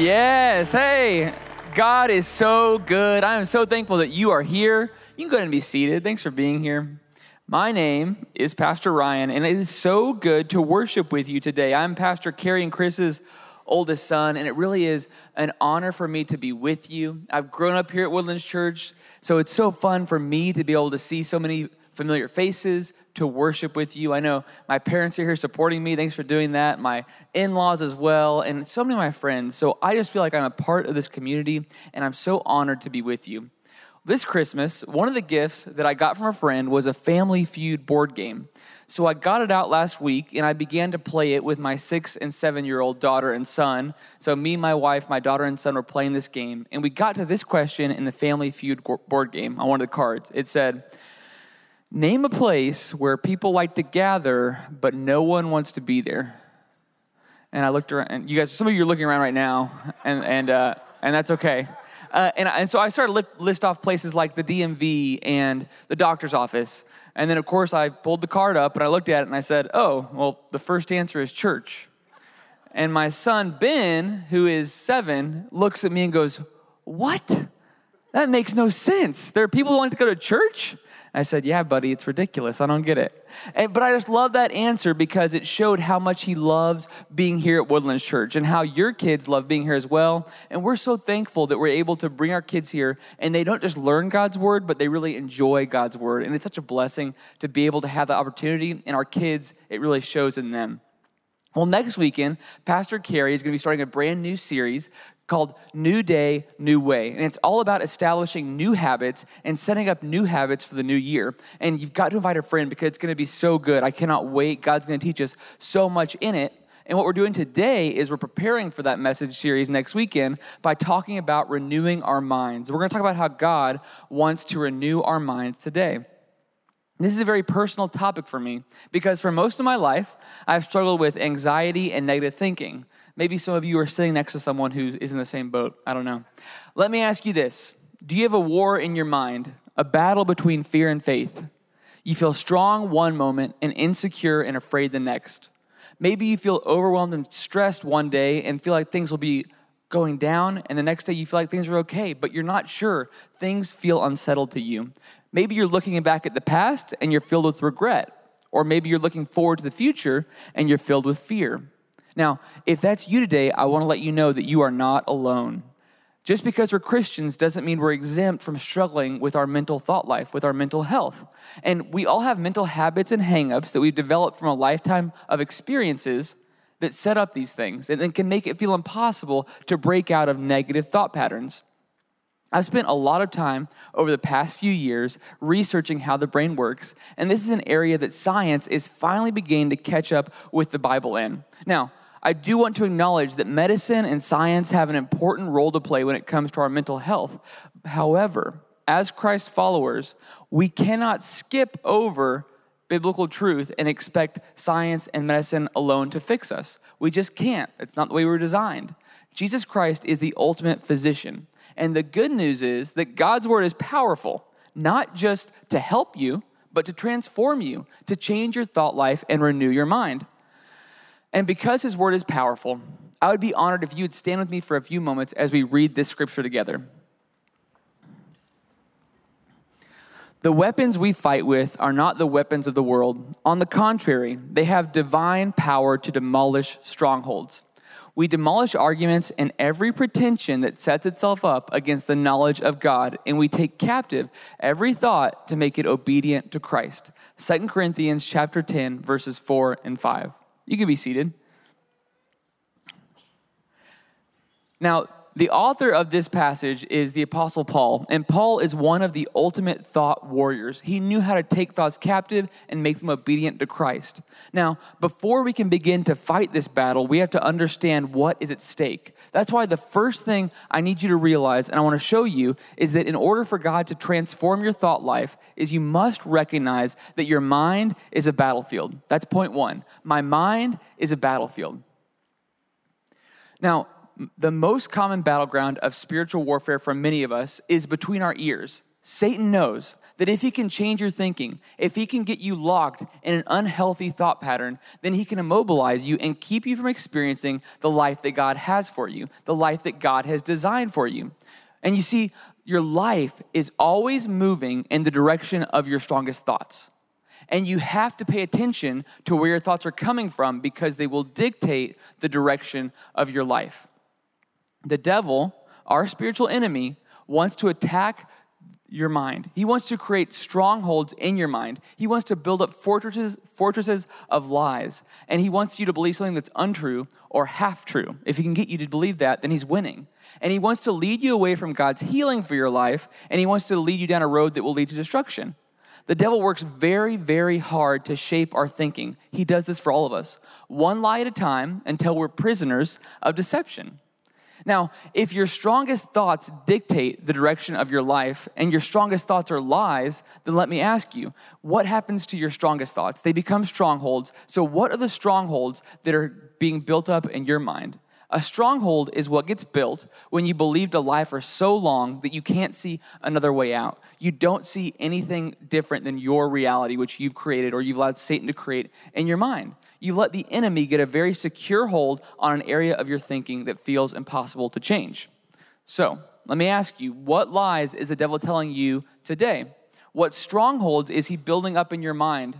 Yes. Hey, God is so good. I am so thankful that you are here. You can go ahead and be seated. Thanks for being here. My name is Pastor Ryan, and it is so good to worship with you today. I'm Pastor Kerry and Chris's oldest son, and it really is an honor for me to be with you. I've grown up here at Woodlands Church, so it's so fun for me to be able to see so many familiar faces, to worship with you. I know my parents are here supporting me. Thanks for doing that. My in laws as well, and so many of my friends. So I just feel like I'm a part of this community, and I'm so honored to be with you. This Christmas, one of the gifts that I got from a friend was a Family Feud board game. So I got it out last week and I began to play it with my six and seven year old daughter and son. So, me, my wife, my daughter, and son were playing this game. And we got to this question in the Family Feud board game on one of the cards. It said, Name a place where people like to gather, but no one wants to be there. And I looked around, and you guys, some of you are looking around right now, and, and, uh, and that's okay. Uh, and, and so I started to list off places like the DMV and the doctor's office. And then, of course, I pulled the card up and I looked at it and I said, oh, well, the first answer is church. And my son, Ben, who is seven, looks at me and goes, What? That makes no sense. There are people who want to go to church? I said, Yeah, buddy, it's ridiculous. I don't get it. And, but I just love that answer because it showed how much he loves being here at Woodlands Church and how your kids love being here as well. And we're so thankful that we're able to bring our kids here and they don't just learn God's word, but they really enjoy God's word. And it's such a blessing to be able to have the opportunity. And our kids, it really shows in them. Well, next weekend, Pastor Kerry is going to be starting a brand new series called New Day, New Way. And it's all about establishing new habits and setting up new habits for the new year. And you've got to invite a friend because it's going to be so good. I cannot wait. God's going to teach us so much in it. And what we're doing today is we're preparing for that message series next weekend by talking about renewing our minds. We're going to talk about how God wants to renew our minds today. This is a very personal topic for me because for most of my life, I've struggled with anxiety and negative thinking. Maybe some of you are sitting next to someone who is in the same boat. I don't know. Let me ask you this Do you have a war in your mind, a battle between fear and faith? You feel strong one moment and insecure and afraid the next. Maybe you feel overwhelmed and stressed one day and feel like things will be going down, and the next day you feel like things are okay, but you're not sure. Things feel unsettled to you. Maybe you're looking back at the past and you're filled with regret, or maybe you're looking forward to the future and you're filled with fear. Now, if that's you today, I want to let you know that you are not alone. Just because we're Christians doesn't mean we're exempt from struggling with our mental thought life, with our mental health. And we all have mental habits and hangups that we've developed from a lifetime of experiences that set up these things and then can make it feel impossible to break out of negative thought patterns. I've spent a lot of time over the past few years researching how the brain works, and this is an area that science is finally beginning to catch up with the Bible in. Now, I do want to acknowledge that medicine and science have an important role to play when it comes to our mental health. However, as Christ followers, we cannot skip over biblical truth and expect science and medicine alone to fix us. We just can't. It's not the way we were designed. Jesus Christ is the ultimate physician. And the good news is that God's word is powerful, not just to help you, but to transform you, to change your thought life and renew your mind. And because his word is powerful, I would be honored if you would stand with me for a few moments as we read this scripture together. The weapons we fight with are not the weapons of the world. On the contrary, they have divine power to demolish strongholds. We demolish arguments and every pretension that sets itself up against the knowledge of God, and we take captive every thought to make it obedient to Christ. 2 Corinthians chapter 10 verses 4 and 5. You can be seated. Now, the author of this passage is the Apostle Paul, and Paul is one of the ultimate thought warriors. He knew how to take thoughts captive and make them obedient to Christ. Now, before we can begin to fight this battle, we have to understand what is at stake. That's why the first thing I need you to realize, and I want to show you, is that in order for God to transform your thought life, is you must recognize that your mind is a battlefield. That's point one. My mind is a battlefield. Now, the most common battleground of spiritual warfare for many of us is between our ears. Satan knows that if he can change your thinking, if he can get you locked in an unhealthy thought pattern, then he can immobilize you and keep you from experiencing the life that God has for you, the life that God has designed for you. And you see, your life is always moving in the direction of your strongest thoughts. And you have to pay attention to where your thoughts are coming from because they will dictate the direction of your life. The devil, our spiritual enemy, wants to attack your mind. He wants to create strongholds in your mind. He wants to build up fortresses, fortresses of lies. And he wants you to believe something that's untrue or half true. If he can get you to believe that, then he's winning. And he wants to lead you away from God's healing for your life, and he wants to lead you down a road that will lead to destruction. The devil works very, very hard to shape our thinking. He does this for all of us, one lie at a time until we're prisoners of deception. Now, if your strongest thoughts dictate the direction of your life and your strongest thoughts are lies, then let me ask you, what happens to your strongest thoughts? They become strongholds. So, what are the strongholds that are being built up in your mind? A stronghold is what gets built when you believed a lie for so long that you can't see another way out. You don't see anything different than your reality, which you've created or you've allowed Satan to create in your mind. You let the enemy get a very secure hold on an area of your thinking that feels impossible to change. So, let me ask you, what lies is the devil telling you today? What strongholds is he building up in your mind?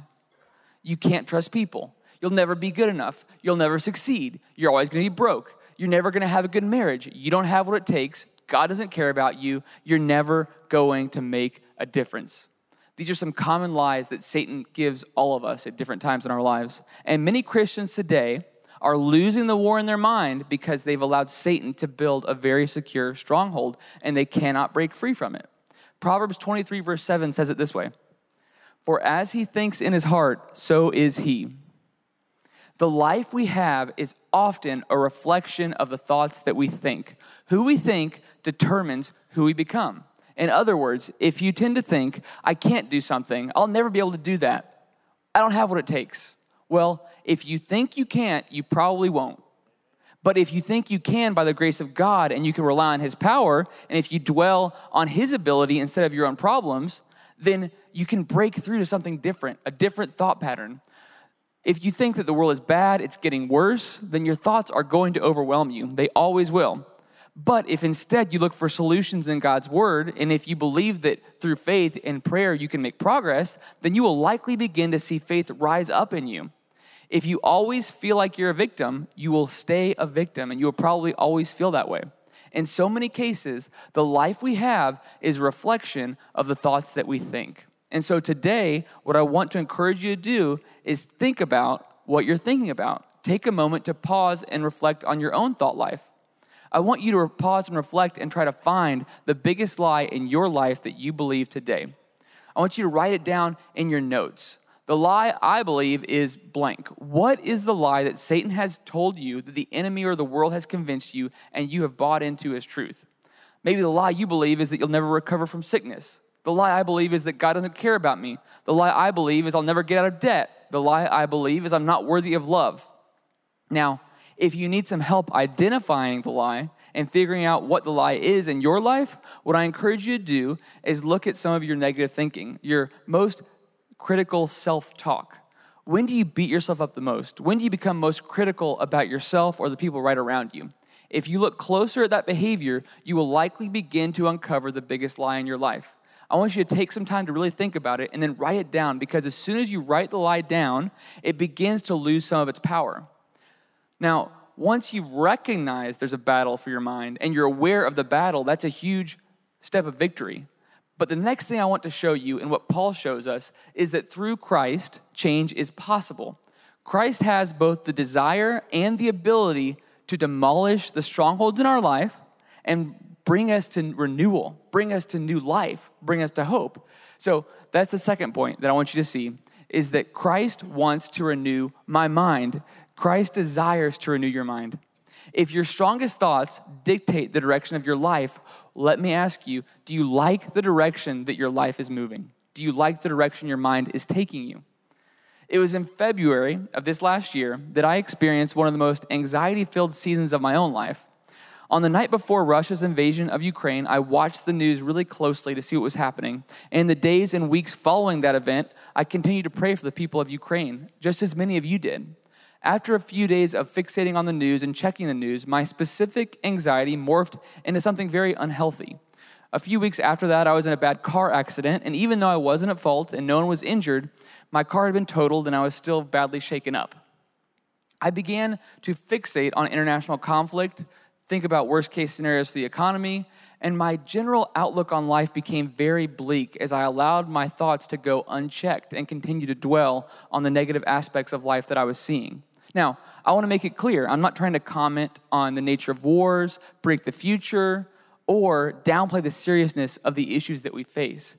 You can't trust people. You'll never be good enough. You'll never succeed. You're always going to be broke. You're never going to have a good marriage. You don't have what it takes. God doesn't care about you. You're never going to make a difference. These are some common lies that Satan gives all of us at different times in our lives. And many Christians today are losing the war in their mind because they've allowed Satan to build a very secure stronghold and they cannot break free from it. Proverbs 23, verse 7 says it this way For as he thinks in his heart, so is he. The life we have is often a reflection of the thoughts that we think. Who we think determines who we become. In other words, if you tend to think, I can't do something, I'll never be able to do that, I don't have what it takes. Well, if you think you can't, you probably won't. But if you think you can by the grace of God and you can rely on His power, and if you dwell on His ability instead of your own problems, then you can break through to something different, a different thought pattern. If you think that the world is bad, it's getting worse, then your thoughts are going to overwhelm you. They always will. But if instead you look for solutions in God's word, and if you believe that through faith and prayer you can make progress, then you will likely begin to see faith rise up in you. If you always feel like you're a victim, you will stay a victim, and you will probably always feel that way. In so many cases, the life we have is reflection of the thoughts that we think. And so today, what I want to encourage you to do is think about what you're thinking about. Take a moment to pause and reflect on your own thought life. I want you to pause and reflect and try to find the biggest lie in your life that you believe today. I want you to write it down in your notes. The lie I believe is blank. What is the lie that Satan has told you that the enemy or the world has convinced you and you have bought into as truth? Maybe the lie you believe is that you'll never recover from sickness. The lie I believe is that God doesn't care about me. The lie I believe is I'll never get out of debt. The lie I believe is I'm not worthy of love. Now, if you need some help identifying the lie and figuring out what the lie is in your life, what I encourage you to do is look at some of your negative thinking, your most critical self talk. When do you beat yourself up the most? When do you become most critical about yourself or the people right around you? If you look closer at that behavior, you will likely begin to uncover the biggest lie in your life. I want you to take some time to really think about it and then write it down because as soon as you write the lie down, it begins to lose some of its power. Now, once you've recognized there's a battle for your mind and you're aware of the battle, that's a huge step of victory. But the next thing I want to show you and what Paul shows us is that through Christ, change is possible. Christ has both the desire and the ability to demolish the strongholds in our life and bring us to renewal, bring us to new life, bring us to hope. So that's the second point that I want you to see is that Christ wants to renew my mind. Christ desires to renew your mind. If your strongest thoughts dictate the direction of your life, let me ask you do you like the direction that your life is moving? Do you like the direction your mind is taking you? It was in February of this last year that I experienced one of the most anxiety filled seasons of my own life. On the night before Russia's invasion of Ukraine, I watched the news really closely to see what was happening. And in the days and weeks following that event, I continued to pray for the people of Ukraine, just as many of you did. After a few days of fixating on the news and checking the news, my specific anxiety morphed into something very unhealthy. A few weeks after that, I was in a bad car accident, and even though I wasn't at fault and no one was injured, my car had been totaled and I was still badly shaken up. I began to fixate on international conflict, think about worst case scenarios for the economy, and my general outlook on life became very bleak as I allowed my thoughts to go unchecked and continue to dwell on the negative aspects of life that I was seeing. Now, I want to make it clear I'm not trying to comment on the nature of wars, break the future, or downplay the seriousness of the issues that we face.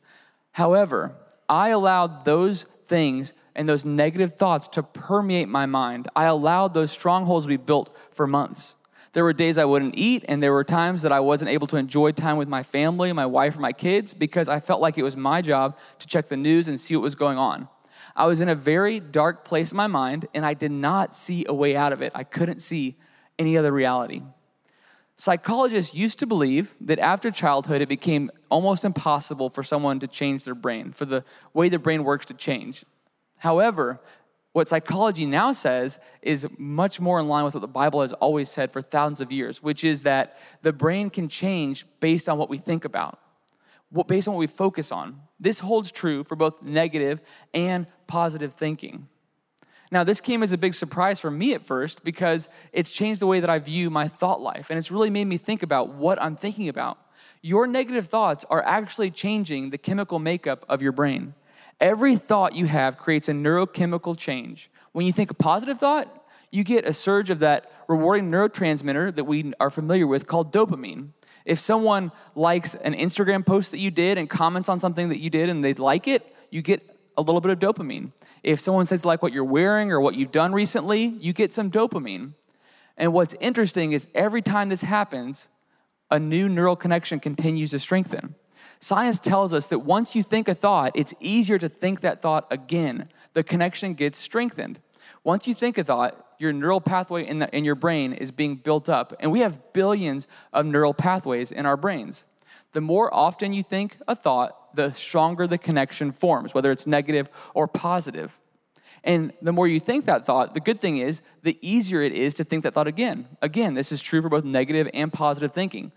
However, I allowed those things and those negative thoughts to permeate my mind. I allowed those strongholds to be built for months. There were days I wouldn't eat, and there were times that I wasn't able to enjoy time with my family, my wife, or my kids because I felt like it was my job to check the news and see what was going on. I was in a very dark place in my mind, and I did not see a way out of it. I couldn't see any other reality. Psychologists used to believe that after childhood, it became almost impossible for someone to change their brain, for the way the brain works to change. However, what psychology now says is much more in line with what the Bible has always said for thousands of years, which is that the brain can change based on what we think about, based on what we focus on. This holds true for both negative and positive thinking. Now, this came as a big surprise for me at first because it's changed the way that I view my thought life, and it's really made me think about what I'm thinking about. Your negative thoughts are actually changing the chemical makeup of your brain. Every thought you have creates a neurochemical change. When you think a positive thought, you get a surge of that rewarding neurotransmitter that we are familiar with called dopamine. If someone likes an Instagram post that you did and comments on something that you did and they like it, you get a little bit of dopamine. If someone says like what you're wearing or what you've done recently, you get some dopamine. And what's interesting is every time this happens, a new neural connection continues to strengthen. Science tells us that once you think a thought, it's easier to think that thought again. The connection gets strengthened. Once you think a thought, your neural pathway in, the, in your brain is being built up. And we have billions of neural pathways in our brains. The more often you think a thought, the stronger the connection forms, whether it's negative or positive. And the more you think that thought, the good thing is, the easier it is to think that thought again. Again, this is true for both negative and positive thinking.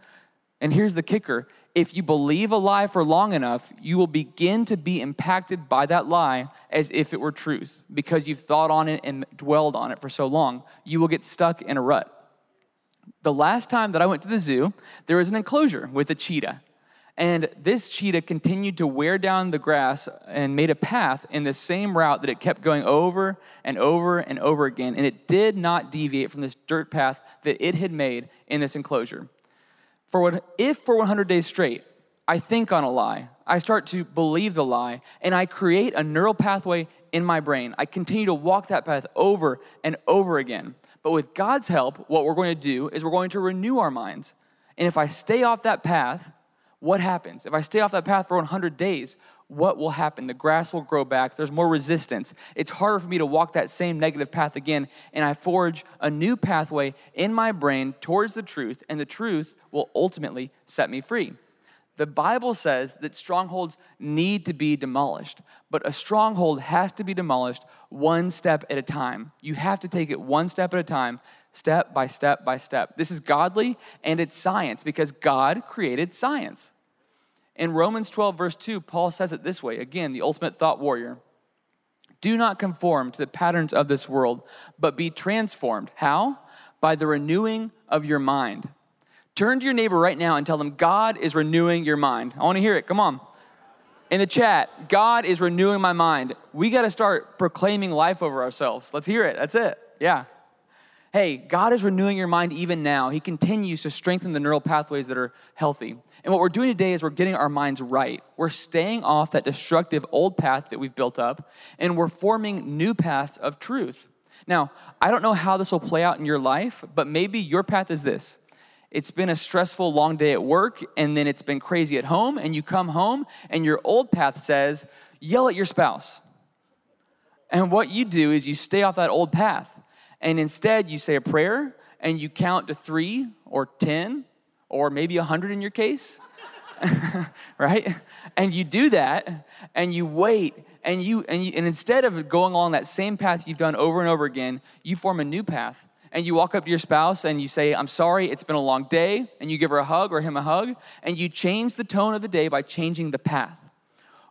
And here's the kicker if you believe a lie for long enough, you will begin to be impacted by that lie as if it were truth because you've thought on it and dwelled on it for so long. You will get stuck in a rut. The last time that I went to the zoo, there was an enclosure with a cheetah. And this cheetah continued to wear down the grass and made a path in the same route that it kept going over and over and over again. And it did not deviate from this dirt path that it had made in this enclosure. For what, if for 100 days straight, I think on a lie, I start to believe the lie, and I create a neural pathway in my brain. I continue to walk that path over and over again. But with God's help, what we're going to do is we're going to renew our minds. And if I stay off that path, what happens? If I stay off that path for 100 days, what will happen? The grass will grow back. There's more resistance. It's harder for me to walk that same negative path again. And I forge a new pathway in my brain towards the truth, and the truth will ultimately set me free. The Bible says that strongholds need to be demolished, but a stronghold has to be demolished one step at a time. You have to take it one step at a time, step by step by step. This is godly and it's science because God created science. In Romans 12, verse 2, Paul says it this way again, the ultimate thought warrior. Do not conform to the patterns of this world, but be transformed. How? By the renewing of your mind. Turn to your neighbor right now and tell them, God is renewing your mind. I want to hear it. Come on. In the chat, God is renewing my mind. We got to start proclaiming life over ourselves. Let's hear it. That's it. Yeah. Hey, God is renewing your mind even now. He continues to strengthen the neural pathways that are healthy. And what we're doing today is we're getting our minds right. We're staying off that destructive old path that we've built up, and we're forming new paths of truth. Now, I don't know how this will play out in your life, but maybe your path is this. It's been a stressful, long day at work, and then it's been crazy at home, and you come home, and your old path says, yell at your spouse. And what you do is you stay off that old path, and instead you say a prayer and you count to three or 10 or maybe 100 in your case, right? And you do that and you wait and you, and you and instead of going along that same path you've done over and over again, you form a new path and you walk up to your spouse and you say, I'm sorry, it's been a long day, and you give her a hug or him a hug, and you change the tone of the day by changing the path.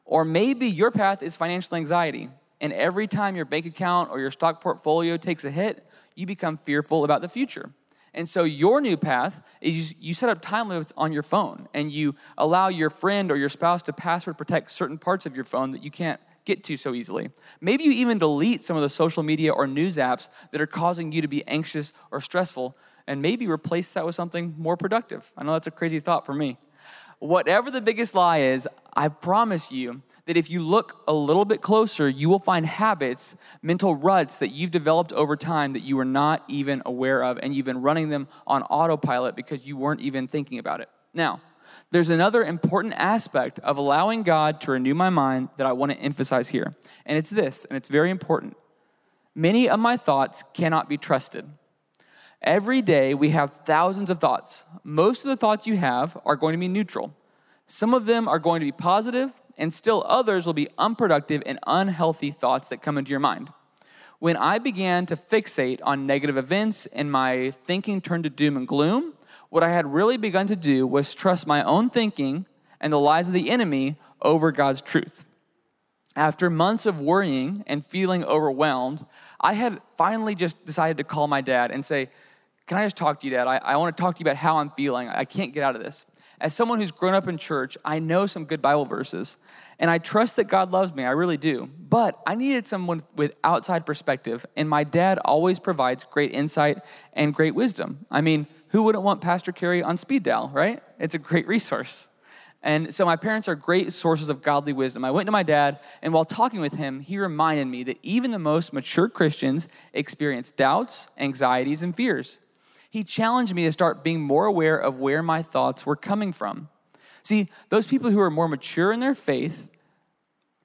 Or maybe your path is financial anxiety, and every time your bank account or your stock portfolio takes a hit, you become fearful about the future. And so your new path is you set up time limits on your phone and you allow your friend or your spouse to password protect certain parts of your phone that you can't get to so easily. Maybe you even delete some of the social media or news apps that are causing you to be anxious or stressful and maybe replace that with something more productive. I know that's a crazy thought for me. Whatever the biggest lie is, I promise you that if you look a little bit closer, you will find habits, mental ruts that you've developed over time that you were not even aware of, and you've been running them on autopilot because you weren't even thinking about it. Now, there's another important aspect of allowing God to renew my mind that I want to emphasize here. And it's this, and it's very important. Many of my thoughts cannot be trusted. Every day we have thousands of thoughts. Most of the thoughts you have are going to be neutral. Some of them are going to be positive, and still others will be unproductive and unhealthy thoughts that come into your mind. When I began to fixate on negative events and my thinking turned to doom and gloom, what I had really begun to do was trust my own thinking and the lies of the enemy over God's truth. After months of worrying and feeling overwhelmed, I had finally just decided to call my dad and say, Can I just talk to you, Dad? I, I want to talk to you about how I'm feeling. I can't get out of this. As someone who's grown up in church, I know some good Bible verses, and I trust that God loves me. I really do. But I needed someone with outside perspective, and my dad always provides great insight and great wisdom. I mean, who wouldn't want Pastor Kerry on speed dial, right? It's a great resource. And so my parents are great sources of godly wisdom. I went to my dad, and while talking with him, he reminded me that even the most mature Christians experience doubts, anxieties, and fears. He challenged me to start being more aware of where my thoughts were coming from. See, those people who are more mature in their faith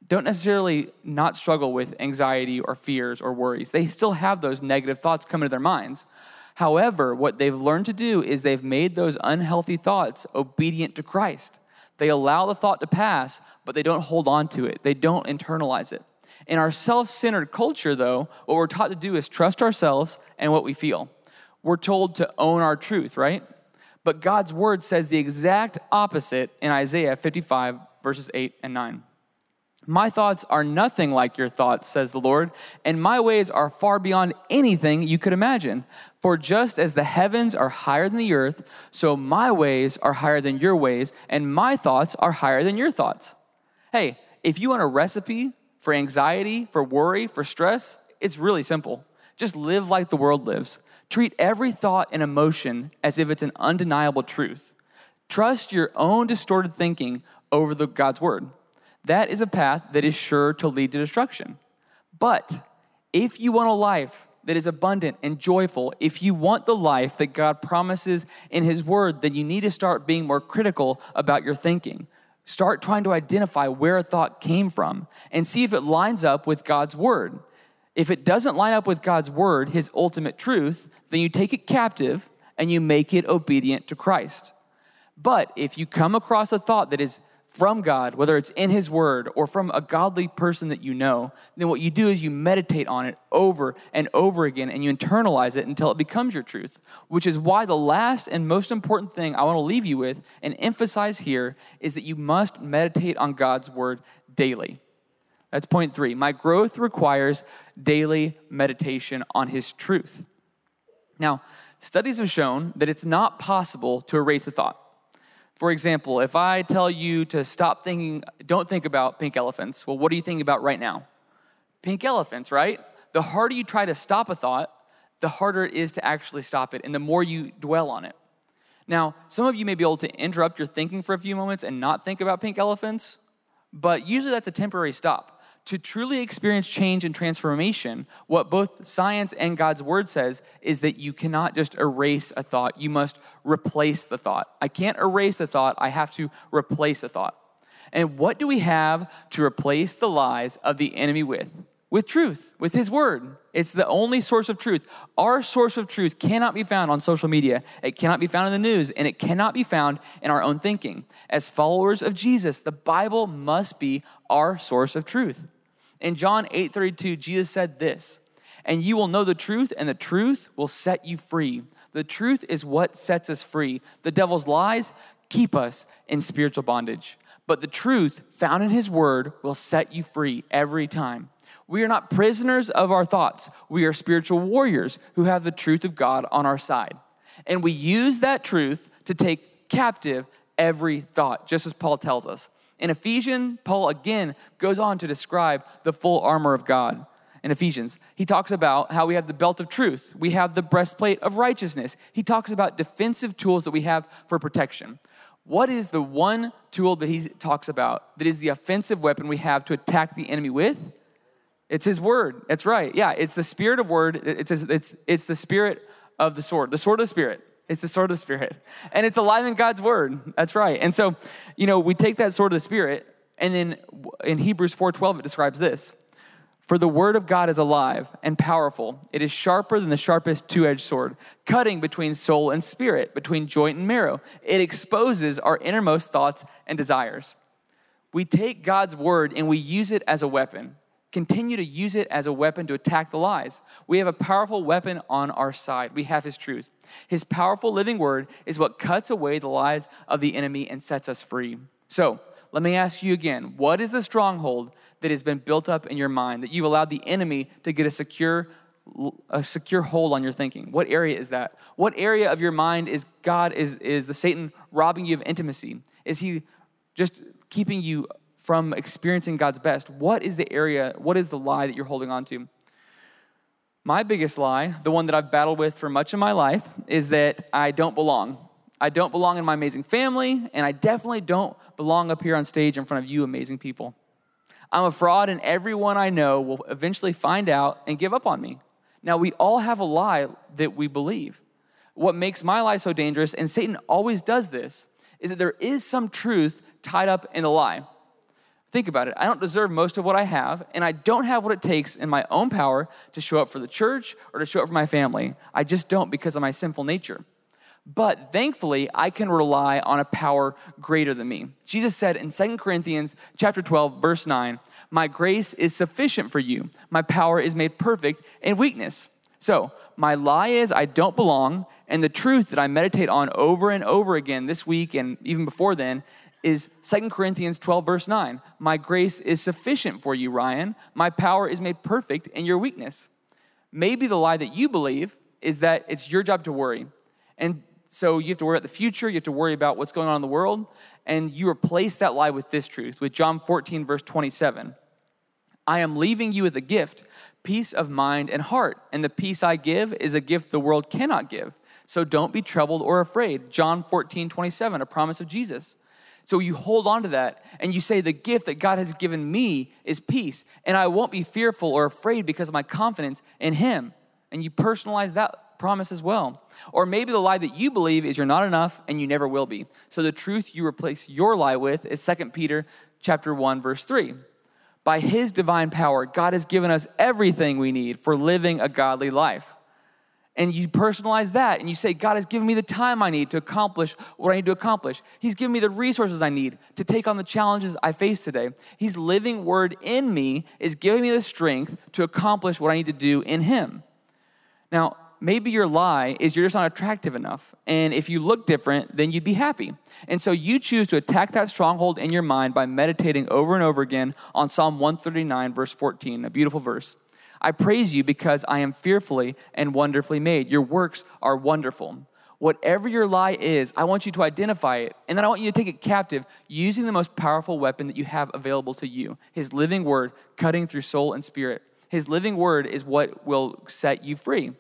don't necessarily not struggle with anxiety or fears or worries. They still have those negative thoughts come into their minds. However, what they've learned to do is they've made those unhealthy thoughts obedient to Christ. They allow the thought to pass, but they don't hold on to it, they don't internalize it. In our self centered culture, though, what we're taught to do is trust ourselves and what we feel. We're told to own our truth, right? But God's word says the exact opposite in Isaiah 55, verses 8 and 9. My thoughts are nothing like your thoughts, says the Lord, and my ways are far beyond anything you could imagine. For just as the heavens are higher than the earth, so my ways are higher than your ways, and my thoughts are higher than your thoughts. Hey, if you want a recipe for anxiety, for worry, for stress, it's really simple. Just live like the world lives. Treat every thought and emotion as if it's an undeniable truth. Trust your own distorted thinking over the God's word that is a path that is sure to lead to destruction. But if you want a life that is abundant and joyful, if you want the life that God promises in His Word, then you need to start being more critical about your thinking. Start trying to identify where a thought came from and see if it lines up with God's Word. If it doesn't line up with God's Word, His ultimate truth, then you take it captive and you make it obedient to Christ. But if you come across a thought that is from God, whether it's in His Word or from a godly person that you know, then what you do is you meditate on it over and over again and you internalize it until it becomes your truth. Which is why the last and most important thing I want to leave you with and emphasize here is that you must meditate on God's Word daily. That's point three. My growth requires daily meditation on His truth. Now, studies have shown that it's not possible to erase a thought. For example, if I tell you to stop thinking, don't think about pink elephants, well, what are you thinking about right now? Pink elephants, right? The harder you try to stop a thought, the harder it is to actually stop it, and the more you dwell on it. Now, some of you may be able to interrupt your thinking for a few moments and not think about pink elephants, but usually that's a temporary stop to truly experience change and transformation, what both science and God's word says is that you cannot just erase a thought, you must replace the thought. I can't erase a thought, I have to replace a thought. And what do we have to replace the lies of the enemy with? with truth, with His Word. It's the only source of truth. Our source of truth cannot be found on social media, it cannot be found in the news, and it cannot be found in our own thinking. As followers of Jesus, the Bible must be our source of truth. In John 8 32, Jesus said this, and you will know the truth, and the truth will set you free. The truth is what sets us free. The devil's lies keep us in spiritual bondage. But the truth found in his word will set you free every time. We are not prisoners of our thoughts. We are spiritual warriors who have the truth of God on our side. And we use that truth to take captive every thought, just as Paul tells us. In Ephesians, Paul again goes on to describe the full armor of God. In Ephesians, he talks about how we have the belt of truth, we have the breastplate of righteousness. He talks about defensive tools that we have for protection. What is the one tool that he talks about that is the offensive weapon we have to attack the enemy with? It's his word. That's right. Yeah, it's the spirit of word. It's, it's, it's the spirit of the sword, the sword of the spirit. It's the sword of the spirit. And it's alive in God's word. That's right. And so, you know, we take that sword of the spirit, and then in Hebrews 4:12, it describes this. For the word of God is alive and powerful. It is sharper than the sharpest two edged sword, cutting between soul and spirit, between joint and marrow. It exposes our innermost thoughts and desires. We take God's word and we use it as a weapon continue to use it as a weapon to attack the lies. We have a powerful weapon on our side. We have His truth. His powerful living word is what cuts away the lies of the enemy and sets us free. So, let me ask you again what is the stronghold that has been built up in your mind that you've allowed the enemy to get a secure a secure hold on your thinking what area is that what area of your mind is god is is the satan robbing you of intimacy is he just keeping you from experiencing God's best, what is the area, what is the lie that you're holding on to? My biggest lie, the one that I've battled with for much of my life, is that I don't belong. I don't belong in my amazing family, and I definitely don't belong up here on stage in front of you, amazing people. I'm a fraud, and everyone I know will eventually find out and give up on me. Now, we all have a lie that we believe. What makes my lie so dangerous, and Satan always does this, is that there is some truth tied up in the lie. Think about it. I don't deserve most of what I have, and I don't have what it takes in my own power to show up for the church or to show up for my family. I just don't because of my sinful nature. But thankfully, I can rely on a power greater than me. Jesus said in 2 Corinthians chapter 12, verse 9, My grace is sufficient for you. My power is made perfect in weakness. So, my lie is I don't belong, and the truth that I meditate on over and over again this week and even before then is 2 Corinthians 12, verse 9. My grace is sufficient for you, Ryan. My power is made perfect in your weakness. Maybe the lie that you believe is that it's your job to worry. And so you have to worry about the future, you have to worry about what's going on in the world, and you replace that lie with this truth, with John 14, verse 27. I am leaving you with a gift, peace of mind and heart, and the peace I give is a gift the world cannot give. So don't be troubled or afraid. John 14, 27, a promise of Jesus. So you hold on to that and you say, The gift that God has given me is peace, and I won't be fearful or afraid because of my confidence in Him. And you personalize that promise as well. Or maybe the lie that you believe is you're not enough and you never will be. So the truth you replace your lie with is 2 Peter chapter 1 verse 3. By his divine power, God has given us everything we need for living a godly life and you personalize that and you say, God has given me the time I need to accomplish what I need to accomplish. He's given me the resources I need to take on the challenges I face today. His living word in me is giving me the strength to accomplish what I need to do in Him. Now, maybe your lie is you're just not attractive enough. And if you look different, then you'd be happy. And so you choose to attack that stronghold in your mind by meditating over and over again on Psalm 139, verse 14, a beautiful verse. I praise you because I am fearfully and wonderfully made. Your works are wonderful. Whatever your lie is, I want you to identify it, and then I want you to take it captive using the most powerful weapon that you have available to you His living word, cutting through soul and spirit. His living word is what will set you free.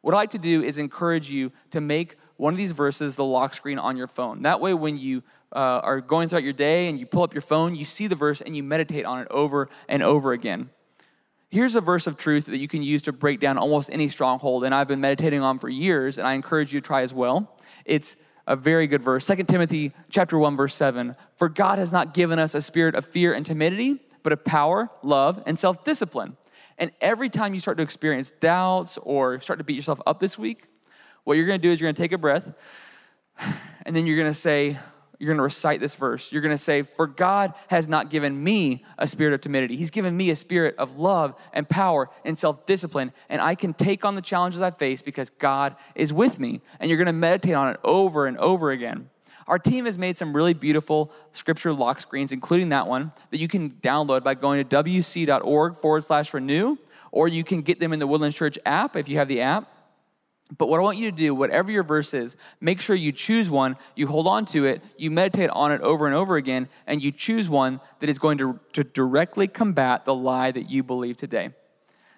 What I like to do is encourage you to make one of these verses the lock screen on your phone. That way, when you uh, are going throughout your day and you pull up your phone, you see the verse and you meditate on it over and over again. Here's a verse of truth that you can use to break down almost any stronghold, and I've been meditating on for years, and I encourage you to try as well. It's a very good verse. 2 Timothy chapter 1, verse 7. For God has not given us a spirit of fear and timidity, but of power, love, and self-discipline. And every time you start to experience doubts or start to beat yourself up this week, what you're gonna do is you're gonna take a breath and then you're gonna say, you're going to recite this verse. You're going to say, For God has not given me a spirit of timidity. He's given me a spirit of love and power and self discipline. And I can take on the challenges I face because God is with me. And you're going to meditate on it over and over again. Our team has made some really beautiful scripture lock screens, including that one that you can download by going to wc.org forward slash renew, or you can get them in the Woodlands Church app if you have the app. But what I want you to do, whatever your verse is, make sure you choose one, you hold on to it, you meditate on it over and over again, and you choose one that is going to, to directly combat the lie that you believe today.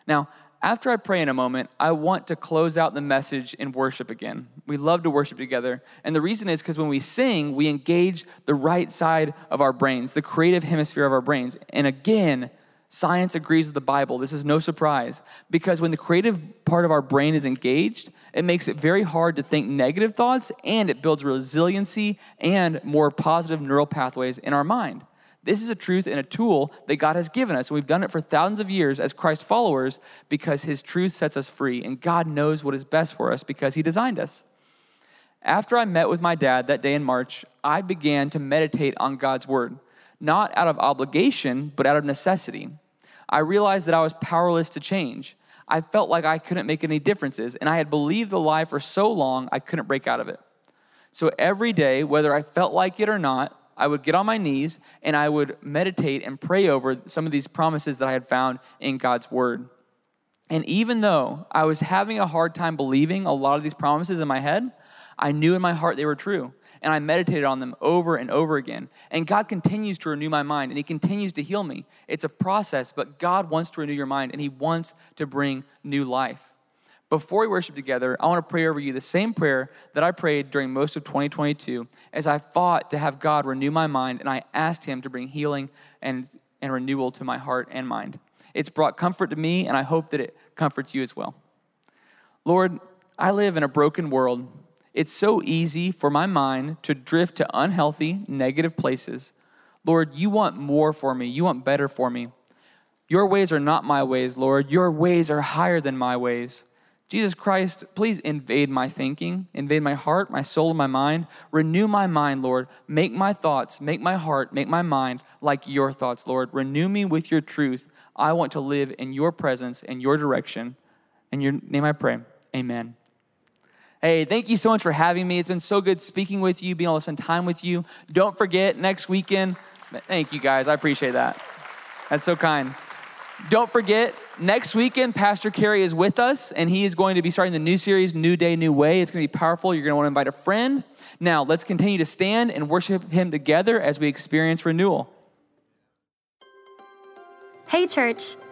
Now, after I pray in a moment, I want to close out the message in worship again. We love to worship together. And the reason is because when we sing, we engage the right side of our brains, the creative hemisphere of our brains. And again, Science agrees with the Bible. This is no surprise because when the creative part of our brain is engaged, it makes it very hard to think negative thoughts and it builds resiliency and more positive neural pathways in our mind. This is a truth and a tool that God has given us. And we've done it for thousands of years as Christ followers because His truth sets us free. And God knows what is best for us because He designed us. After I met with my dad that day in March, I began to meditate on God's Word not out of obligation, but out of necessity. I realized that I was powerless to change. I felt like I couldn't make any differences, and I had believed the lie for so long I couldn't break out of it. So every day, whether I felt like it or not, I would get on my knees and I would meditate and pray over some of these promises that I had found in God's Word. And even though I was having a hard time believing a lot of these promises in my head, I knew in my heart they were true and I meditated on them over and over again. And God continues to renew my mind and He continues to heal me. It's a process, but God wants to renew your mind and He wants to bring new life. Before we worship together, I want to pray over you the same prayer that I prayed during most of 2022 as I fought to have God renew my mind and I asked Him to bring healing and, and renewal to my heart and mind. It's brought comfort to me, and I hope that it comforts you as well. Lord, I live in a broken world it's so easy for my mind to drift to unhealthy, negative places. Lord, you want more for me. You want better for me. Your ways are not my ways, Lord. Your ways are higher than my ways. Jesus Christ, please invade my thinking, invade my heart, my soul, and my mind. Renew my mind, Lord. Make my thoughts, make my heart, make my mind like your thoughts, Lord. Renew me with your truth. I want to live in your presence, in your direction. In your name I pray. Amen. Hey, thank you so much for having me. It's been so good speaking with you, being able to spend time with you. Don't forget, next weekend, thank you guys. I appreciate that. That's so kind. Don't forget, next weekend, Pastor Kerry is with us, and he is going to be starting the new series, New Day, New Way. It's going to be powerful. You're going to want to invite a friend. Now, let's continue to stand and worship him together as we experience renewal. Hey, church.